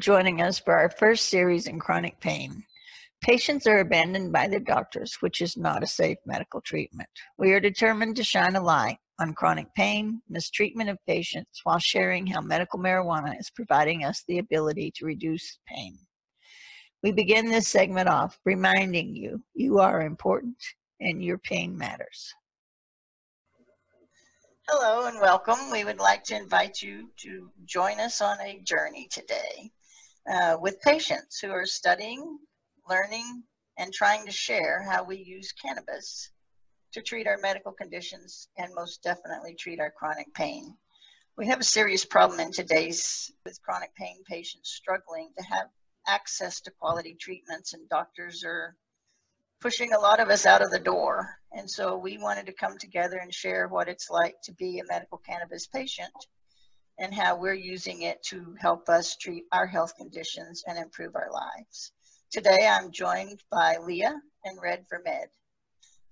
Joining us for our first series in chronic pain. Patients are abandoned by their doctors, which is not a safe medical treatment. We are determined to shine a light on chronic pain, mistreatment of patients, while sharing how medical marijuana is providing us the ability to reduce pain. We begin this segment off reminding you you are important and your pain matters. Hello and welcome. We would like to invite you to join us on a journey today uh, with patients who are studying, learning, and trying to share how we use cannabis to treat our medical conditions and most definitely treat our chronic pain. We have a serious problem in today's with chronic pain patients struggling to have access to quality treatments and doctors are pushing a lot of us out of the door. And so we wanted to come together and share what it's like to be a medical cannabis patient and how we're using it to help us treat our health conditions and improve our lives. Today I'm joined by Leah and Red4Med.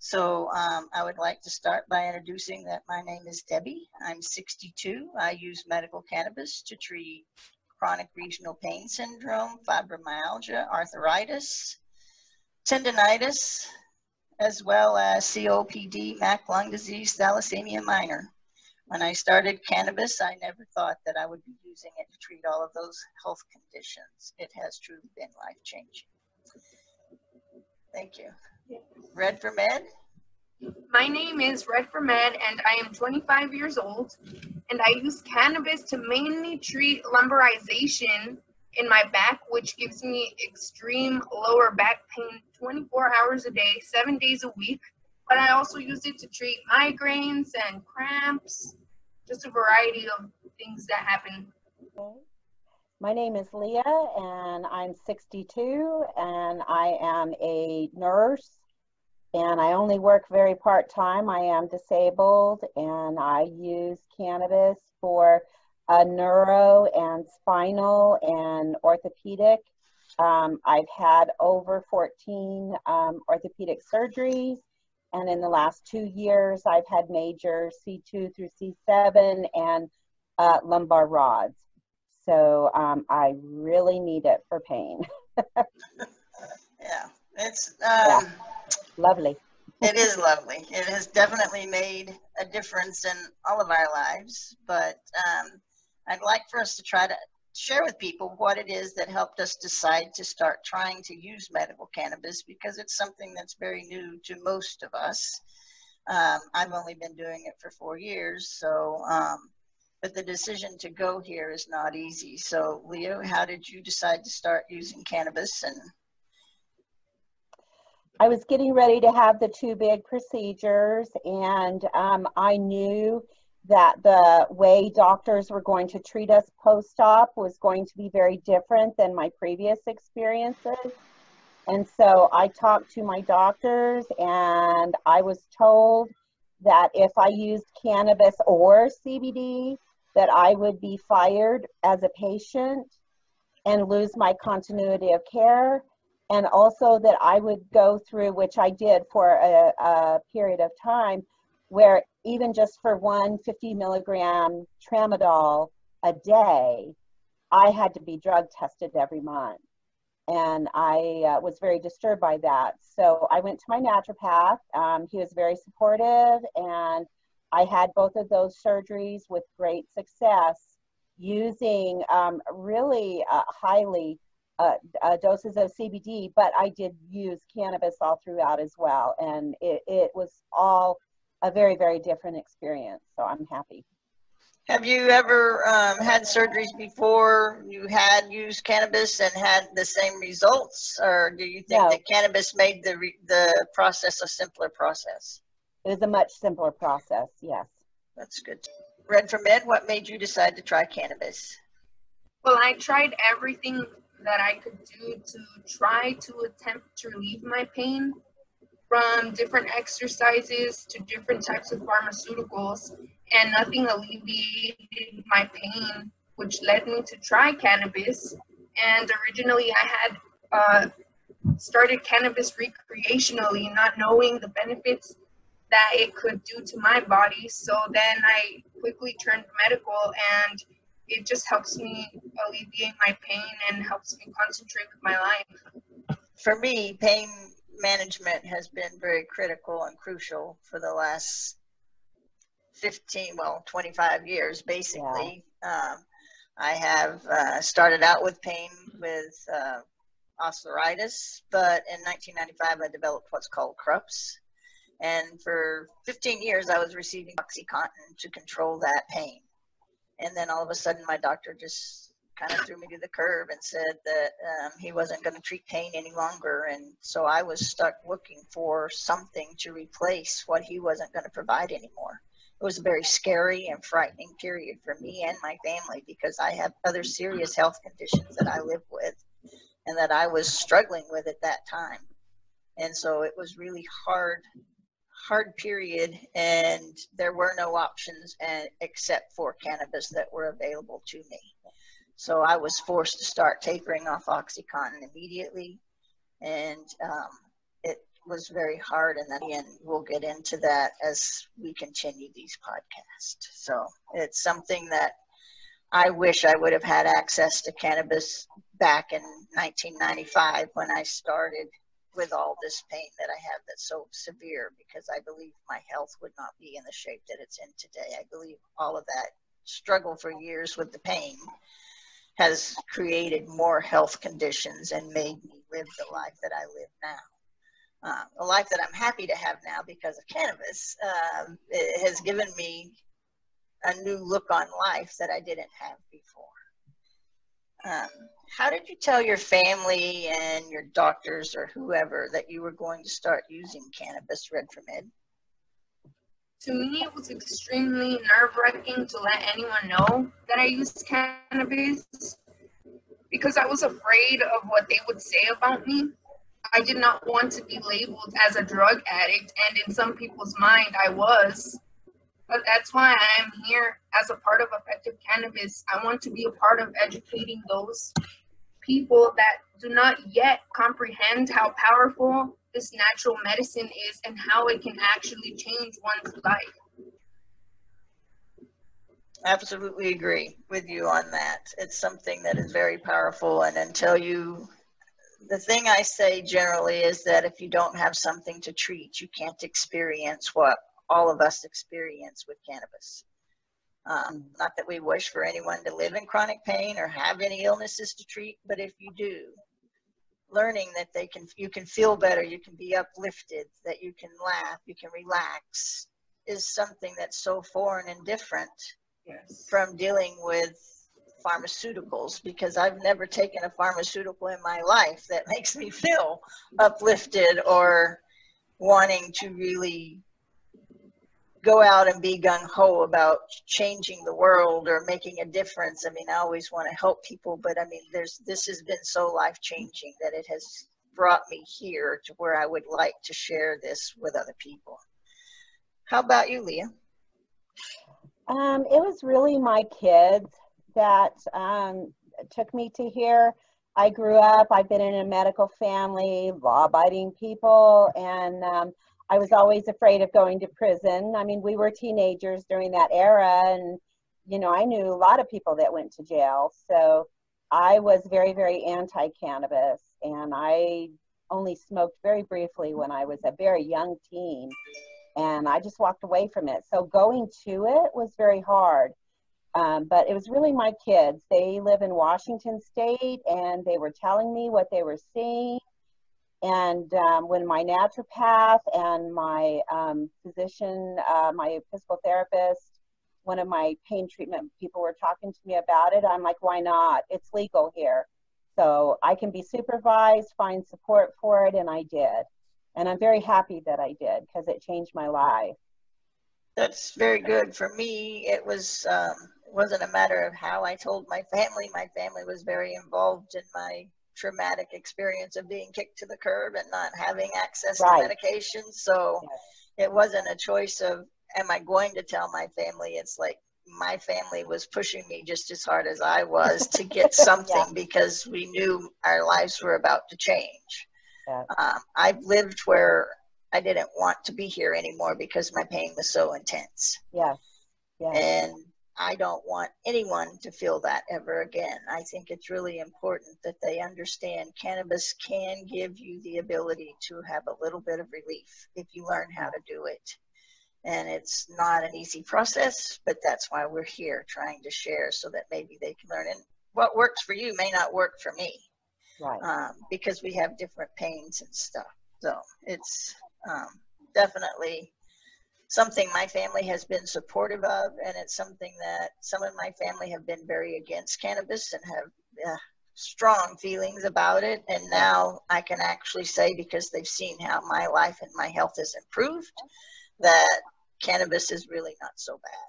So um, I would like to start by introducing that my name is Debbie. I'm 62. I use medical cannabis to treat chronic regional pain syndrome, fibromyalgia, arthritis, tendonitis, as well as COPD, MAC lung disease, thalassemia minor. When I started cannabis, I never thought that I would be using it to treat all of those health conditions. It has truly been life changing. Thank you. Red for Vermed? My name is Red for Vermed and I am 25 years old and I use cannabis to mainly treat lumbarization in my back, which gives me extreme lower back pain 24 hours a day, seven days a week. But I also use it to treat migraines and cramps, just a variety of things that happen. My name is Leah and I'm 62 and I am a nurse and I only work very part-time. I am disabled and I use cannabis for uh, neuro and spinal and orthopedic. Um, I've had over 14 um, orthopedic surgeries and in the last two years I've had major C2 through C7 and uh, lumbar rods. So um, I really need it for pain. yeah, it's um, yeah. lovely. it is lovely. It has definitely made a difference in all of our lives. But um, I'd like for us to try to share with people what it is that helped us decide to start trying to use medical cannabis because it's something that's very new to most of us. Um, I've only been doing it for four years, so um, but the decision to go here is not easy. So, Leah, how did you decide to start using cannabis? And I was getting ready to have the two big procedures, and um, I knew that the way doctors were going to treat us post-op was going to be very different than my previous experiences. And so I talked to my doctors, and I was told that if I used cannabis or CBD, that I would be fired as a patient and lose my continuity of care and also that I would go through, which I did for a, a, period of time, where even just for one 50 milligram tramadol a day, I had to be drug tested every month. And I uh, was very disturbed by that. So I went to my naturopath. Um, he was very supportive and I had both of those surgeries with great success using um, really uh, highly uh, uh, doses of CBD, but I did use cannabis all throughout as well. And it, it was all a very, very different experience. So I'm happy. Have you ever um, had surgeries before you had used cannabis and had the same results? Or do you think no. that cannabis made the, the process a simpler process? It is a much simpler process, yes. That's good. Red4Med, what made you decide to try cannabis? Well, I tried everything that I could do to try to attempt to relieve my pain from different exercises to different types of pharmaceuticals, and nothing alleviated my pain, which led me to try cannabis. And originally, I had uh, started cannabis recreationally, not knowing the benefits that it could do to my body. So then I quickly turned medical and it just helps me alleviate my pain and helps me concentrate with my life. For me, pain management has been very critical and crucial for the last 15, well, 25 years, basically. Yeah. Um, I have uh, started out with pain with uh, arthritis, but in 1995 I developed what's called CRUPS. And for 15 years I was receiving Oxycontin to control that pain. And then all of a sudden my doctor just kind of threw me to the curb and said that um, he wasn't going to treat pain any longer. And so I was stuck looking for something to replace what he wasn't going to provide anymore. It was a very scary and frightening period for me and my family because I have other serious health conditions that I live with and that I was struggling with at that time. And so it was really hard, hard period, and there were no options and, except for cannabis that were available to me. So I was forced to start tapering off OxyContin immediately, and um, it was very hard. And then we'll get into that as we continue these podcasts. So it's something that I wish I would have had access to cannabis back in 1995 when I started with all this pain that I have that's so severe because I believe my health would not be in the shape that it's in today. I believe all of that struggle for years with the pain has created more health conditions and made me live the life that I live now. Uh, a life that I'm happy to have now because of cannabis uh, it has given me a new look on life that I didn't have before. Um, how did you tell your family and your doctors or whoever that you were going to start using cannabis Red4Med? To me, it was extremely nerve wracking to let anyone know that I used cannabis because I was afraid of what they would say about me. I did not want to be labeled as a drug addict, and in some people's mind, I was. But that's why I'm here as a part of Effective Cannabis. I want to be a part of educating those people that do not yet comprehend how powerful this natural medicine is and how it can actually change one's life. Absolutely agree with you on that. It's something that is very powerful, and until you, the thing I say generally is that if you don't have something to treat, you can't experience what all of us experience with cannabis. Um, not that we wish for anyone to live in chronic pain or have any illnesses to treat, but if you do, learning that they can, you can feel better, you can be uplifted, that you can laugh, you can relax, is something that's so foreign and different yes. from dealing with pharmaceuticals because I've never taken a pharmaceutical in my life that makes me feel uplifted or wanting to really go out and be gung ho about changing the world or making a difference. I mean, I always want to help people, but I mean, there's this has been so life changing that it has brought me here to where I would like to share this with other people. How about you, Leah? Um, it was really my kids that um, took me to here. I grew up, I've been in a medical family, law abiding people, and um, I was always afraid of going to prison. I mean, we were teenagers during that era, and you know, I knew a lot of people that went to jail. So I was very, very anti cannabis, and I only smoked very briefly when I was a very young teen, and I just walked away from it. So going to it was very hard. Um, but it was really my kids. They live in Washington State, and they were telling me what they were seeing and um, when my naturopath and my um, physician, uh, my physical therapist, one of my pain treatment people were talking to me about it, I'm like, why not? It's legal here. So I can be supervised, find support for it, and I did. And I'm very happy that I did because it changed my life. That's very good. For me, it was um, wasn't a matter of how I told my family. My family was very involved in my traumatic experience of being kicked to the curb and not having access right. to medication. So yes. it wasn't a choice of, am I going to tell my family? It's like my family was pushing me just as hard as I was to get something yeah. because we knew our lives were about to change. Yeah. Um, I've lived where I didn't want to be here anymore because my pain was so intense. Yeah. Yeah. And I don't want anyone to feel that ever again. I think it's really important that they understand cannabis can give you the ability to have a little bit of relief if you learn how to do it. And it's not an easy process, but that's why we're here trying to share so that maybe they can learn. And what works for you may not work for me Right. um, because we have different pains and stuff. So it's um, definitely something my family has been supportive of, and it's something that some of my family have been very against cannabis and have uh, strong feelings about it. And now I can actually say, because they've seen how my life and my health has improved, that cannabis is really not so bad.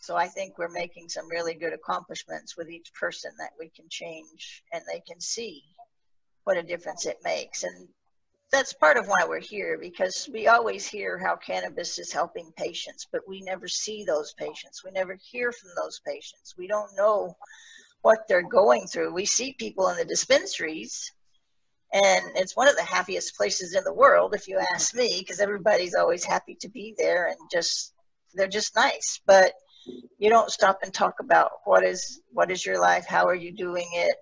So I think we're making some really good accomplishments with each person that we can change and they can see what a difference it makes. And that's part of why we're here because we always hear how cannabis is helping patients, but we never see those patients. We never hear from those patients. We don't know what they're going through. We see people in the dispensaries, and it's one of the happiest places in the world, if you ask me, because everybody's always happy to be there and just they're just nice. But you don't stop and talk about what is what is your life, how are you doing it,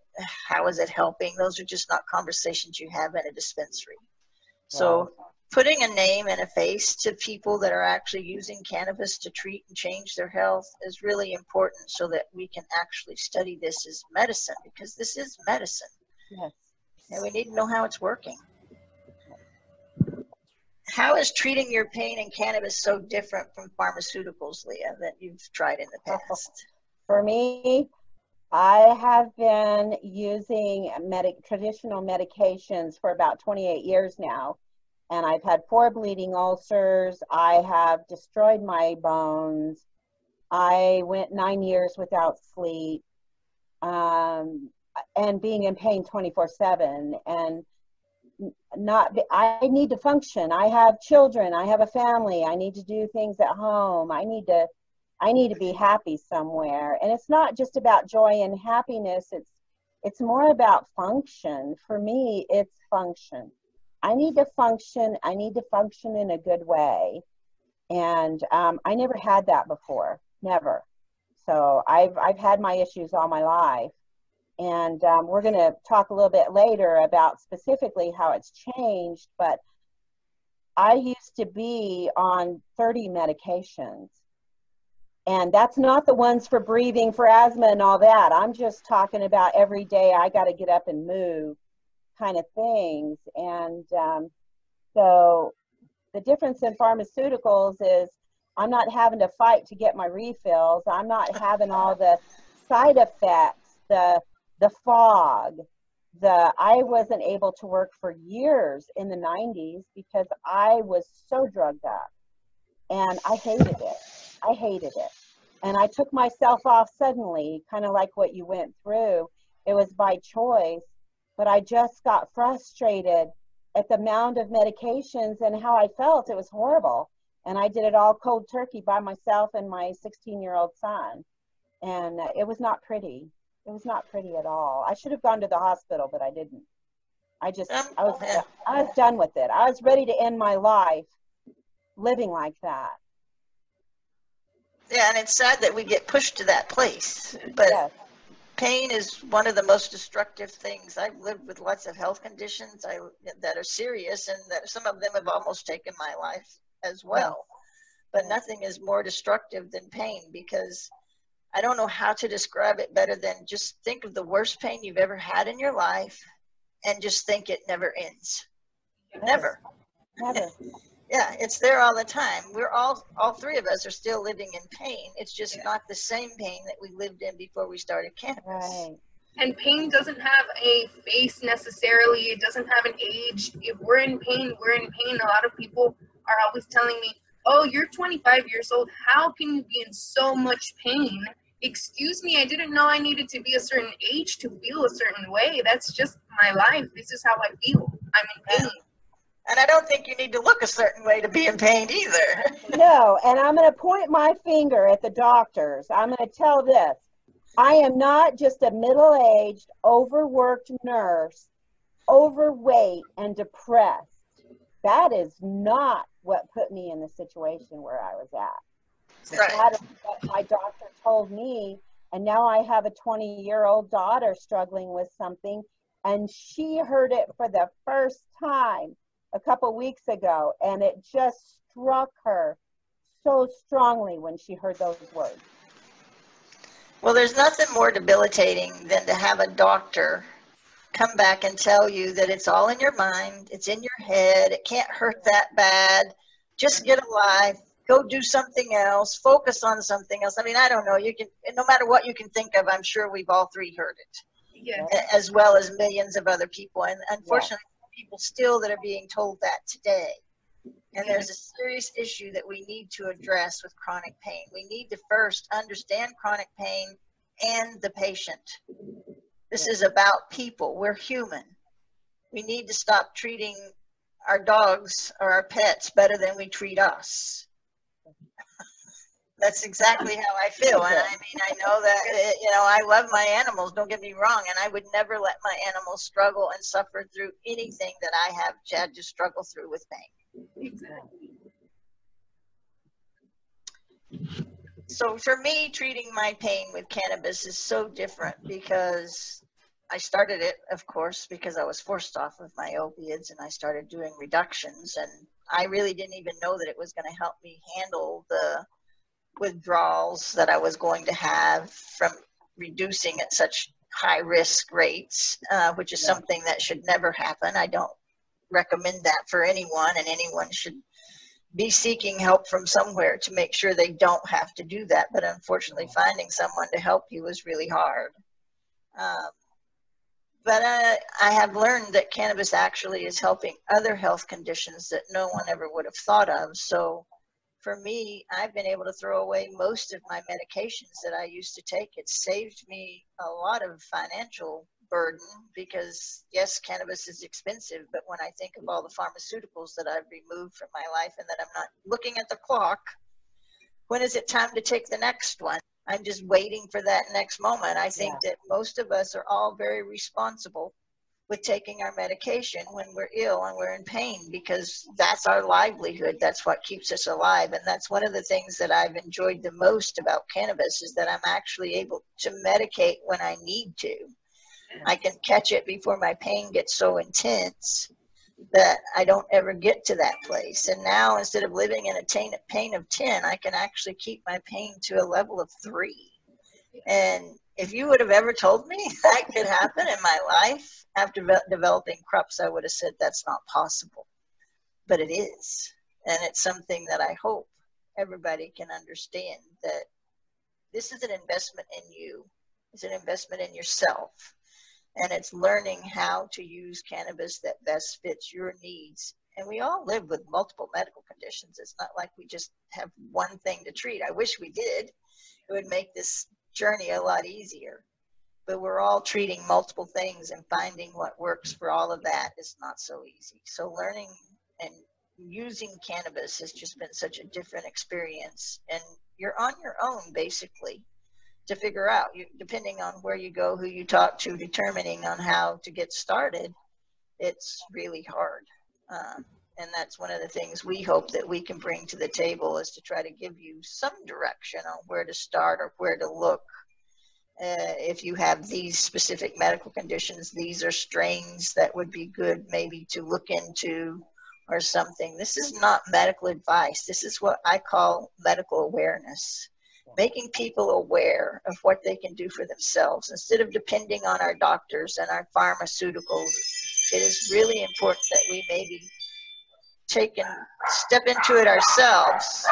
how is it helping. Those are just not conversations you have in a dispensary. So putting a name and a face to people that are actually using cannabis to treat and change their health is really important so that we can actually study this as medicine because this is medicine Yes. and we need to know how it's working. How is treating your pain in cannabis so different from pharmaceuticals, Leah, that you've tried in the past? For me, I have been using medic traditional medications for about 28 years now, and I've had four bleeding ulcers. I have destroyed my bones. I went nine years without sleep, um, and being in pain 24/7, and not. I need to function. I have children. I have a family. I need to do things at home. I need to I need to be happy somewhere. And it's not just about joy and happiness. It's it's more about function. For me, it's function. I need to function. I need to function in a good way. And um, I never had that before. Never. So I've I've had my issues all my life. And um, we're going to talk a little bit later about specifically how it's changed. But I used to be on 30 medications and that's not the ones for breathing for asthma and all that. I'm just talking about every day i got to get up and move kind of things. And um, so the difference in pharmaceuticals is i'm not having to fight to get my refills. I'm not having all the side effects the the fog the i wasn't able to work for years in the 90s because i was so drugged up and i hated it I hated it. And I took myself off suddenly, kind of like what you went through. It was by choice, but I just got frustrated at the mound of medications and how I felt. It was horrible. And I did it all cold turkey by myself and my 16 year old son. And it was not pretty. It was not pretty at all. I should have gone to the hospital, but I didn't. I just, I was, I was done with it. I was ready to end my life living like that. Yeah, and it's sad that we get pushed to that place. But Yes. pain is one of the most destructive things. I've lived with lots of health conditions I, that are serious, and that some of them have almost taken my life as well. But nothing is more destructive than pain because I don't know how to describe it better than just think of the worst pain you've ever had in your life and just think it never ends. Never. Never. Yeah, it's there all the time. We're all, all three of us are still living in pain. It's just not the same pain that we lived in before we started cannabis. Right. And pain doesn't have a face necessarily. It doesn't have an age. If we're in pain, we're in pain. A lot of people are always telling me, "Oh, you're 25 years old. How can you be in so much pain?" Excuse me, I didn't know I needed to be a certain age to feel a certain way. That's just my life. This is how I feel. I'm in pain. And I don't think you need to look a certain way to be in pain either. No, and I'm going to point my finger at the doctors. I'm going to tell this. I am not just a middle aged, overworked nurse, overweight, and depressed. That is not what put me in the situation where I was at. Right. That is what my doctor told me. And now I have a 20 year old daughter struggling with something. And she heard it for the first time a couple weeks ago. And it just struck her so strongly when she heard those words. Well, there's nothing more debilitating than to have a doctor come back and tell you that it's all in your mind, it's in your head, it can't hurt that bad. Just get a life, go do something else, focus on something else. I mean, I don't know. You can, no matter what you can think of, I'm sure we've all three heard it, Yes. as well as millions of other people. And unfortunately, people still that are being told that today. And there's a serious issue that we need to address with chronic pain. We need to first understand chronic pain and the patient. This is about people. We're human. We need to stop treating our dogs or our pets better than we treat us. That's exactly how I feel. And I mean, I know that, eh, you know, I love my animals, don't get me wrong. And I would never let my animals struggle and suffer through anything that I have had to struggle through with pain. Exactly. So for me, treating my pain with cannabis is so different because I started it, of course, because I was forced off of my opiates and I started doing reductions. And I really didn't even know that it was going to help me handle the withdrawals that I was going to have from reducing at such high risk rates, uh, which is Yeah. something that should never happen. I don't recommend that for anyone, and anyone should be seeking help from somewhere to make sure they don't have to do that. But unfortunately, finding someone to help you was really hard. Um, but uh, I have learned that cannabis actually is helping other health conditions that no one ever would have thought of. So for me, I've been able to throw away most of my medications that I used to take. It saved me a lot of financial burden because yes, cannabis is expensive, but when I think of all the pharmaceuticals that I've removed from my life and that I'm not looking at the clock, when is it time to take the next one? I'm just waiting for that next moment. I think that most of us are all very responsible with taking our medication when we're ill and we're in pain because that's our livelihood. That's what keeps us alive. And that's one of the things that I've enjoyed the most about cannabis is that I'm actually able to medicate when I need to. I can catch it before my pain gets so intense that I don't ever get to that place. And now instead of living in a pain of 10, I can actually keep my pain to a level of three. And if you would have ever told me that could happen in my life after ve- developing CRUPS, I would have said that's not possible. But it is. And it's something that I hope everybody can understand that this is an investment in you, it's an investment in yourself. And it's learning how to use cannabis that best fits your needs. And we all live with multiple medical conditions. It's not like we just have one thing to treat. I wish we did. It would make this journey a lot easier. But we're all treating multiple things and finding what works for all of that is not so easy. So learning and using cannabis has just been such a different experience. And you're on your own basically to figure out, you, depending on where you go, who you talk to, determining on how to get started, it's really hard. Um, and that's one of the things we hope that we can bring to the table is to try to give you some direction on where to start or where to look. Uh, if you have these specific medical conditions, these are strains that would be good maybe to look into or something. This is not medical advice. This is what I call medical awareness making people aware of what they can do for themselves instead of depending on our doctors and our pharmaceuticals. It is really important that we maybe take and step into it ourselves.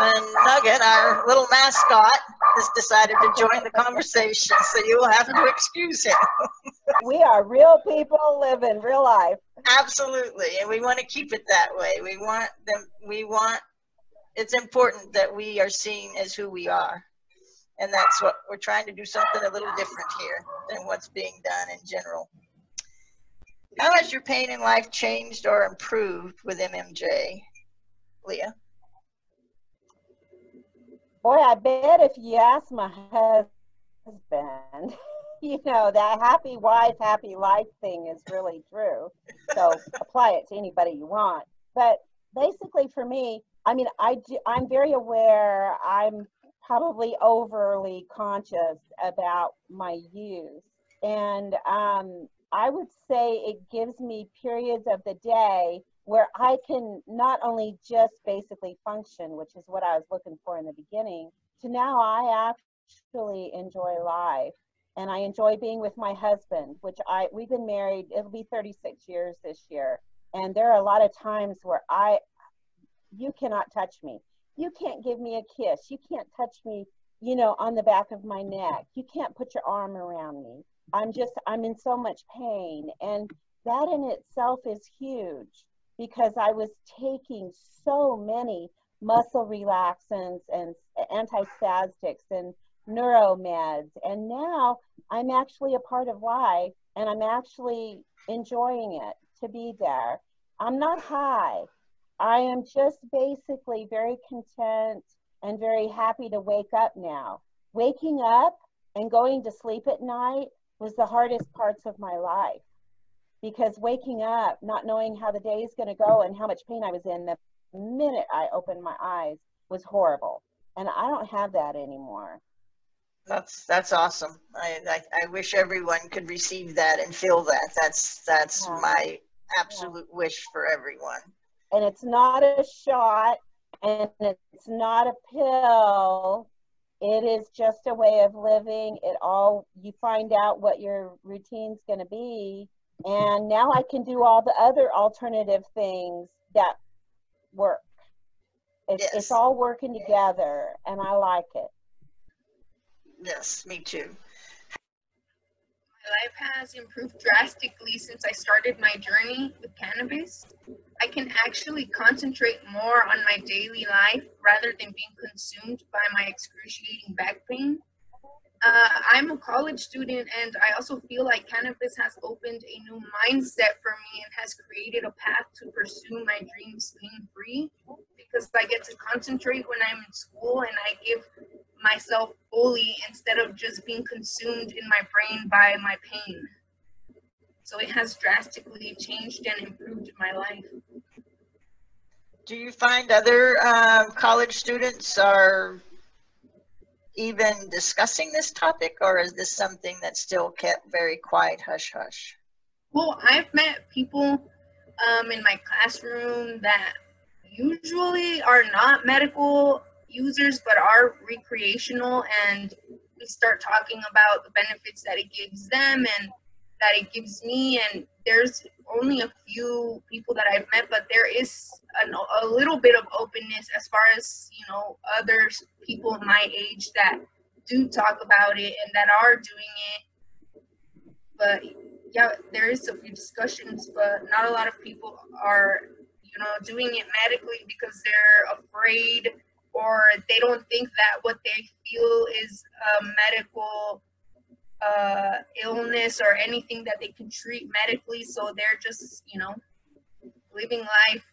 And Nugget, our little mascot, has decided to join the conversation, so you will have to excuse him. We are real people living real life. Absolutely, and we want to keep it that way. We want them. We want. It's important that we are seen as who we are, and that's what we're trying to do. Something a little different here than what's being done in general. How has your pain in life changed or improved with MMJ, Leah? Boy, I bet if you ask my husband, you know, that happy wife, happy life thing is really true. So apply it to anybody you want. But basically, for me, I mean, I do, I'm very aware. I'm probably overly conscious about my use, and um, I would say it gives me periods of the day where I can not only just basically function, which is what I was looking for in the beginning, to now I actually enjoy life and I enjoy being with my husband, which I we've been married, it'll be 36 years this year. And there are a lot of times where I you cannot touch me. You can't give me a kiss. You can't touch me, you know, on the back of my neck. You can't put your arm around me. I'm just I'm in so much pain and that in itself is huge because I was taking so many muscle relaxants and antispastics and neuromeds. And now I'm actually a part of life and I'm actually enjoying it to be there. I'm not high. I am just basically very content and very happy to wake up now. Waking up and going to sleep at night was the hardest parts of my life because waking up, not knowing how the day is going to go and how much pain I was in the minute I opened my eyes was horrible. And I don't have that anymore. That's that's awesome. I, I, I wish everyone could receive that and feel that. That's that's yeah. my absolute yeah. wish for everyone. And it's not a shot and it's not a pill. It is just a way of living. It all you find out what your routine's going to be and now I can do all the other alternative things that work. It's, yes. it's all working together and I like it. Yes, me too. Life has improved drastically since I started my journey with cannabis. I can actually concentrate more on my daily life rather than being consumed by my excruciating back pain. Uh, I'm a college student, and I also feel like cannabis has opened a new mindset for me and has created a path to pursue my dreams pain free because I get to concentrate when I'm in school and I give myself fully instead of just being consumed in my brain by my pain. So it has drastically changed and improved my life. Do you find other uh, college students are even discussing this topic, or is this something that's still kept very quiet, hush hush? Well, I've met people um, in my classroom that usually are not medical users but are recreational, and we start talking about the benefits that it gives them and that it gives me. And there's only a few people that I've met, but there is an, a little bit of openness as far as you know other people my age that do talk about it and that are doing it. But yeah, there is a few discussions, but not a lot of people are you know doing it medically because they're afraid or they don't think that what they feel is a medical uh, illness or anything that they can treat medically. So they're just, you know, living life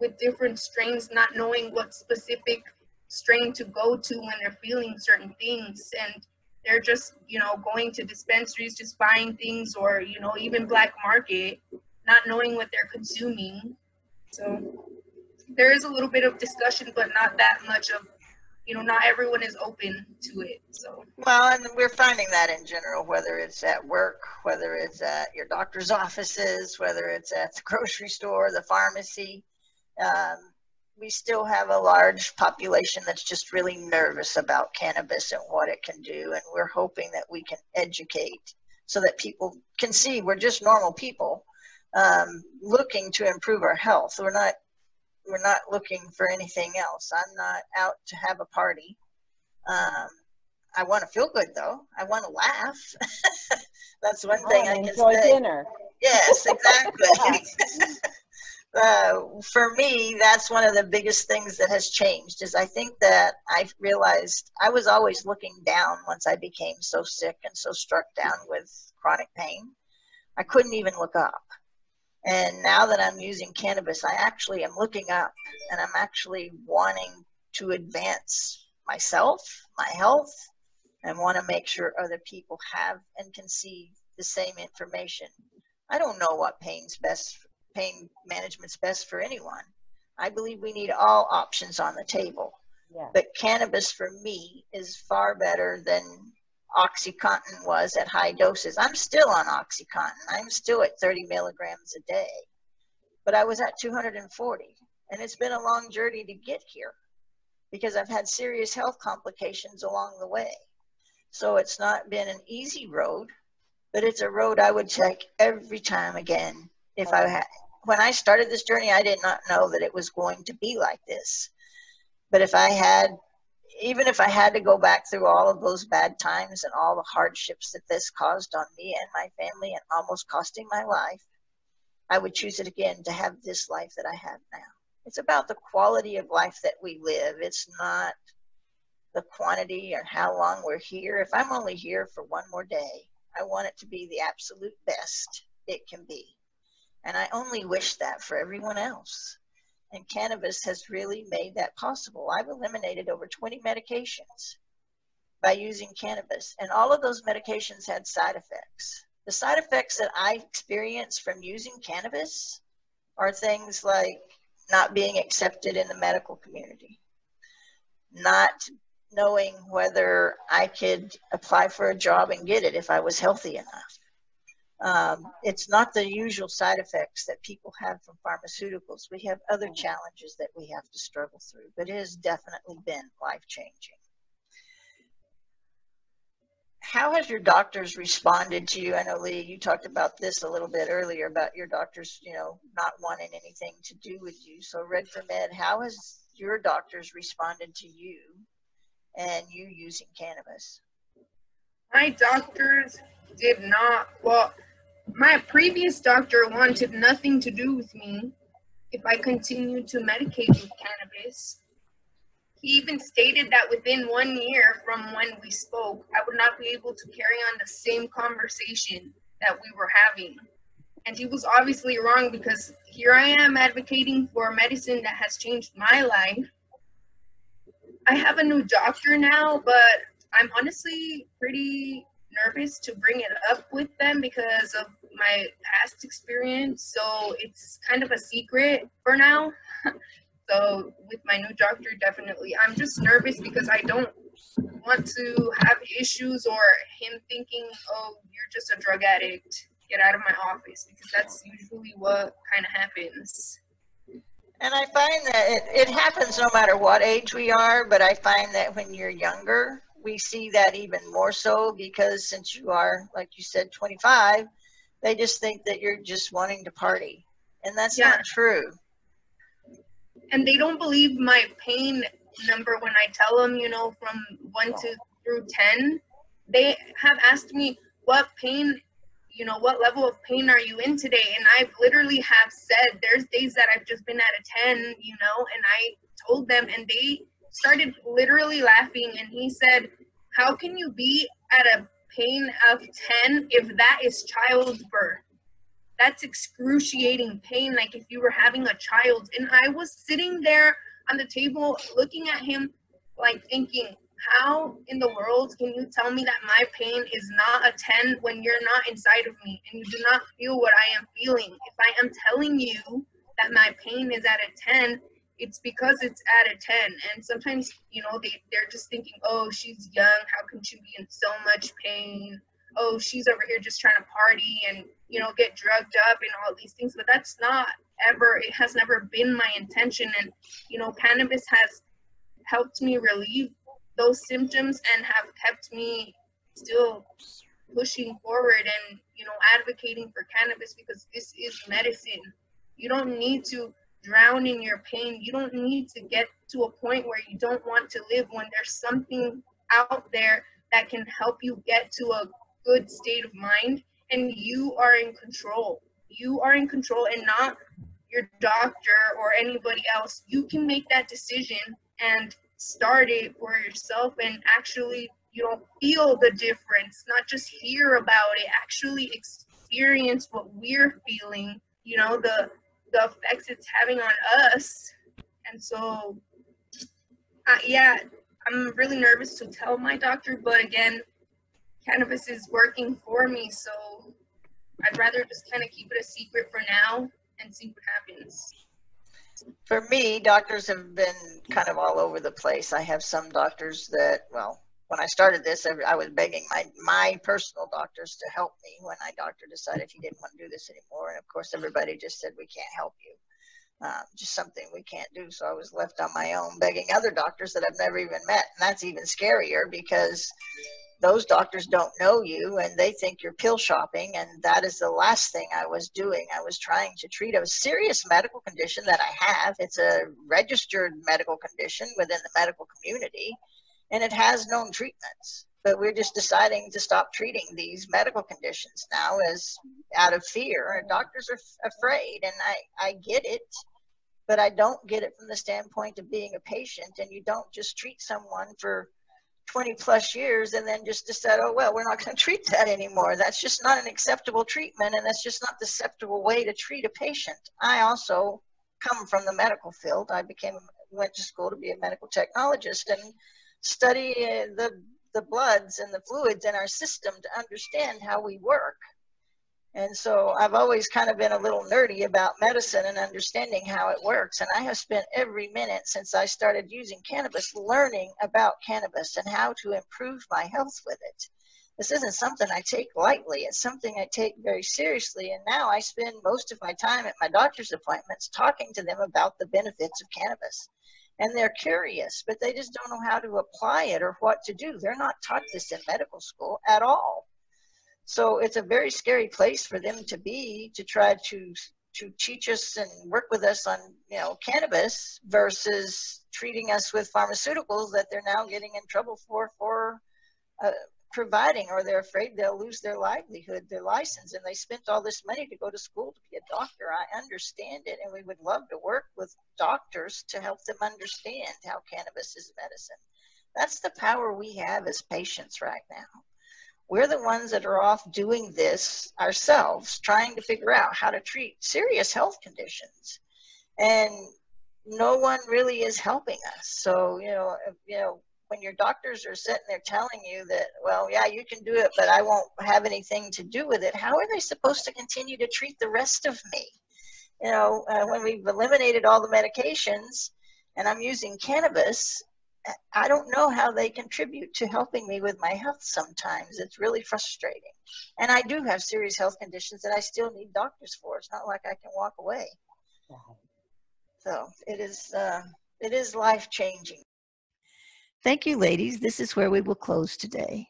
with different strains, not knowing what specific strain to go to when they're feeling certain things. And they're just, you know, going to dispensaries, just buying things or, you know, even black market, not knowing what they're consuming. So there is a little bit of discussion, but not that much of you know not everyone is open to it so. Well and we're finding that in general whether it's at work whether it's at your doctor's offices whether it's at the grocery store the pharmacy um, we still have a large population that's just really nervous about cannabis and what it can do and we're hoping that we can educate so that people can see we're just normal people um, looking to improve our health. We're not we're not looking for anything else. I'm not out to have a party. Um, I want to feel good though. I want to laugh. That's one thing oh, I can enjoy say. dinner. Yes, exactly. uh, for me, that's one of the biggest things that has changed. Is I think that I realized I was always looking down once I became so sick and so struck down with chronic pain. I couldn't even look up. And now that I'm using cannabis, I actually am looking up and I'm actually wanting to advance myself, my health, and want to make sure other people have and can see the same information. I don't know what pain's best, pain management's best for anyone. I believe we need all options on the table. Yeah. But cannabis for me is far better than Oxycontin was at high doses. I'm still on Oxycontin. I'm still at 30 milligrams a day, but I was at 240. And it's been a long journey to get here because I've had serious health complications along the way. So it's not been an easy road, but it's a road I would take every time again if I had. When I started this journey, I did not know that it was going to be like this. But if I had, even if I had to go back through all of those bad times and all the hardships that this caused on me and my family and almost costing my life, I would choose it again to have this life that I have now. It's about the quality of life that we live. It's not the quantity or how long we're here. If I'm only here for one more day, I want it to be the absolute best it can be. And I only wish that for everyone else. And cannabis has really made that possible. I've eliminated over 20 medications by using cannabis, and all of those medications had side effects. The side effects that I experienced from using cannabis are things like not being accepted in the medical community, not knowing whether I could apply for a job and get it if I was healthy enough. Um, it's not the usual side effects that people have from pharmaceuticals. We have other challenges that we have to struggle through, but it has definitely been life changing. How has your doctors responded to you? I know Lee, you talked about this a little bit earlier about your doctors, you know, not wanting anything to do with you. So Red for Med, how has your doctors responded to you and you using cannabis? My doctors did not, well, my previous doctor wanted nothing to do with me if I continued to medicate with cannabis. He even stated that within one year from when we spoke, I would not be able to carry on the same conversation that we were having. And he was obviously wrong because here I am advocating for medicine that has changed my life. I have a new doctor now, but I'm honestly pretty nervous to bring it up with them because of my past experience. So it's kind of a secret for now. so with my new doctor, definitely. I'm just nervous because I don't want to have issues or him thinking, oh, you're just a drug addict. Get out of my office because that's usually what kind of happens. And I find that it, it happens no matter what age we are, but I find that when you're younger, we see that even more so because since you are, like you said, 25, they just think that you're just wanting to party. And that's Yeah. not true. and they don't believe my pain number when I tell them, you know, from one to through 10. They have asked me, what pain, you know, what level of pain are you in today? And i've literally have said, there's days that I've just been at a 10, you know, and I told them, and they started literally laughing. And he said, How can you be at a pain of 10 if that is childbirth? that's excruciating pain like if you were having a child and i was sitting there on the table looking at him like thinking how in the world can you tell me that my pain is not a 10 when you're not inside of me and you do not feel what i am feeling if i am telling you that my pain is at a 10 it's because it's at a 10 and sometimes you know they, they're just thinking oh she's young. How can she be in so much pain? Oh she's over here just trying to party and you know get drugged up and all these things. But that's not ever it has never been my intention. And you know cannabis has helped me relieve those symptoms and have kept me still pushing forward and you know advocating for cannabis because this is medicine. You don't need to drown in your pain you don't need to get to a point where you don't want to live when there's something out there that can help you get to a good state of mind and you are in control. You are in control and not your doctor or anybody else. You can make that decision and start it for yourself and actually you know feel the difference, not just hear about it, actually experience what we're feeling, you know, the the effects it's having on us. And so uh, yeah, I'm really nervous to tell my doctor, but again, cannabis is working for me, so I'd rather just kind of keep it a secret for now and see what happens. For me, doctors have been kind of all over the place. I have some doctors that, well, when I started this, I was begging my my personal doctors to help me when my doctor decided he didn't want to do this anymore. And of course, everybody just said we can't help you. Uh, just something we can't do. So I was left on my own, begging other doctors that I've never even met, and that's even scarier because those doctors don't know you and they think you're pill shopping and that is the last thing i was doing i was trying to treat a serious medical condition that i have it's a registered medical condition within the medical community and it has known treatments but we're just deciding to stop treating these medical conditions now as out of fear doctors are f- afraid and i i get it but i don't get it from the standpoint of being a patient and you don't just treat someone for 20 plus years and then just decide, oh, well, we're not going to treat that anymore. That's just not an acceptable treatment and that's just not the acceptable way to treat a patient. I also come from the medical field. I became, went to school to be a medical technologist and study the, the bloods and the fluids in our system to understand how we work. And so I've always kind of been a little nerdy about medicine and understanding how it works. And I have spent every minute since I started using cannabis learning about cannabis and how to improve my health with it. This isn't something I take lightly. It's something I take very seriously. And now I spend most of my time at my doctor's appointments talking to them about the benefits of cannabis. And they're curious, but they just don't know how to apply it or what to do. They're not taught this in medical school at all. So it's a very scary place for them to be to try to to teach us and work with us on you know cannabis versus treating us with pharmaceuticals that they're now getting in trouble for for uh, providing or they're afraid they'll lose their livelihood their license and they spent all this money to go to school to be a doctor i understand it and we would love to work with doctors to help them understand how cannabis is medicine that's the power we have as patients right now we're the ones that are off doing this ourselves, trying to figure out how to treat serious health conditions. And no one really is helping us. So, you know, you know, when your doctors are sitting there telling you that, well, yeah, you can do it, but I won't have anything to do with it, how are they supposed to continue to treat the rest of me? You know, uh, when we've eliminated all the medications and I'm using cannabis, I don't know how they contribute to helping me with my health sometimes. It's really frustrating. And I do have serious health conditions that I still need doctors for. It's not like I can walk away. So it is, uh, it is life changing. Thank you, ladies. This is where we will close today.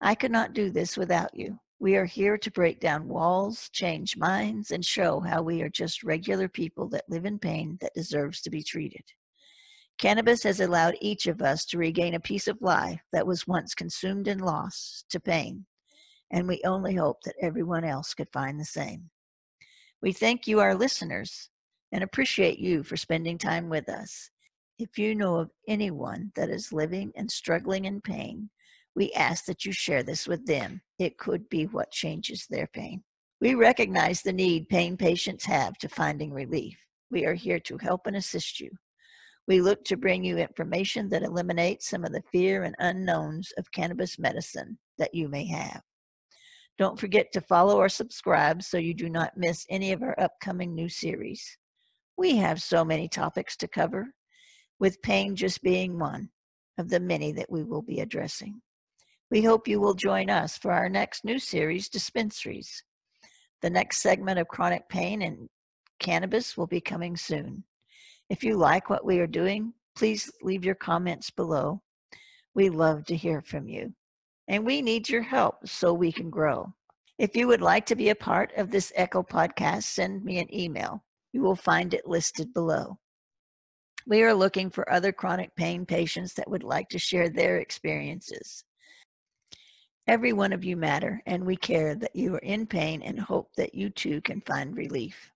I could not do this without you. We are here to break down walls, change minds, and show how we are just regular people that live in pain that deserves to be treated. Cannabis has allowed each of us to regain a piece of life that was once consumed and lost to pain, and we only hope that everyone else could find the same. We thank you, our listeners, and appreciate you for spending time with us. If you know of anyone that is living and struggling in pain, we ask that you share this with them. It could be what changes their pain. We recognize the need pain patients have to finding relief. We are here to help and assist you. We look to bring you information that eliminates some of the fear and unknowns of cannabis medicine that you may have. Don't forget to follow or subscribe so you do not miss any of our upcoming new series. We have so many topics to cover, with pain just being one of the many that we will be addressing. We hope you will join us for our next new series, Dispensaries. The next segment of chronic pain and cannabis will be coming soon. If you like what we are doing, please leave your comments below. We love to hear from you. And we need your help so we can grow. If you would like to be a part of this Echo podcast, send me an email. You will find it listed below. We are looking for other chronic pain patients that would like to share their experiences. Every one of you matter, and we care that you are in pain and hope that you too can find relief.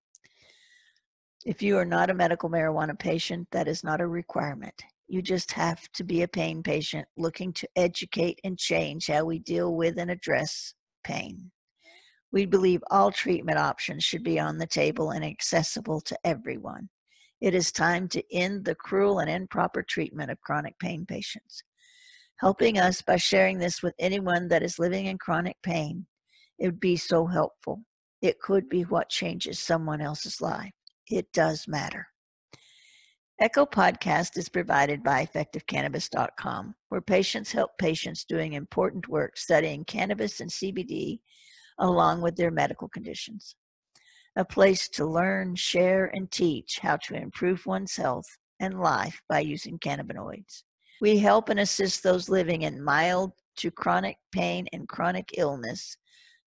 If you are not a medical marijuana patient, that is not a requirement. You just have to be a pain patient looking to educate and change how we deal with and address pain. We believe all treatment options should be on the table and accessible to everyone. It is time to end the cruel and improper treatment of chronic pain patients. Helping us by sharing this with anyone that is living in chronic pain, it would be so helpful. It could be what changes someone else's life it does matter. Echo Podcast is provided by EffectiveCannabis.com, where patients help patients doing important work studying cannabis and CBD along with their medical conditions. A place to learn, share, and teach how to improve one's health and life by using cannabinoids. We help and assist those living in mild to chronic pain and chronic illness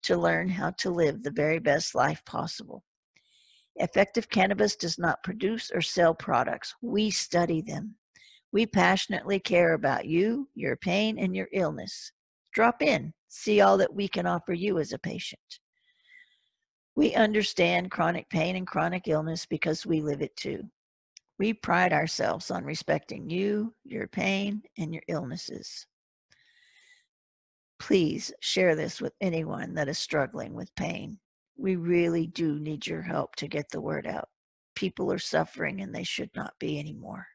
to learn how to live the very best life possible. Effective Cannabis does not produce or sell products. We study them. We passionately care about you, your pain, and your illness. Drop in, see all that we can offer you as a patient. We understand chronic pain and chronic illness because we live it too. We pride ourselves on respecting you, your pain, and your illnesses. Please share this with anyone that is struggling with pain. We really do need your help to get the word out. People are suffering and they should not be anymore.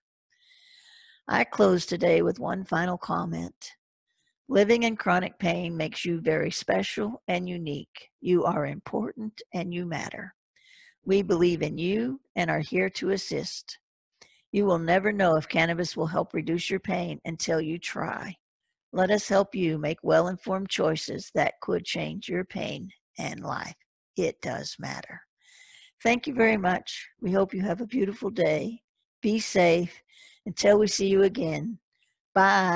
I close today with one final comment. Living in chronic pain makes you very special and unique. You are important and you matter. We believe in you and are here to assist. You will never know if cannabis will help reduce your pain until you try. Let us help you make well informed choices that could change your pain and life. It does matter. Thank you very much. We hope you have a beautiful day. Be safe. Until we see you again. Bye.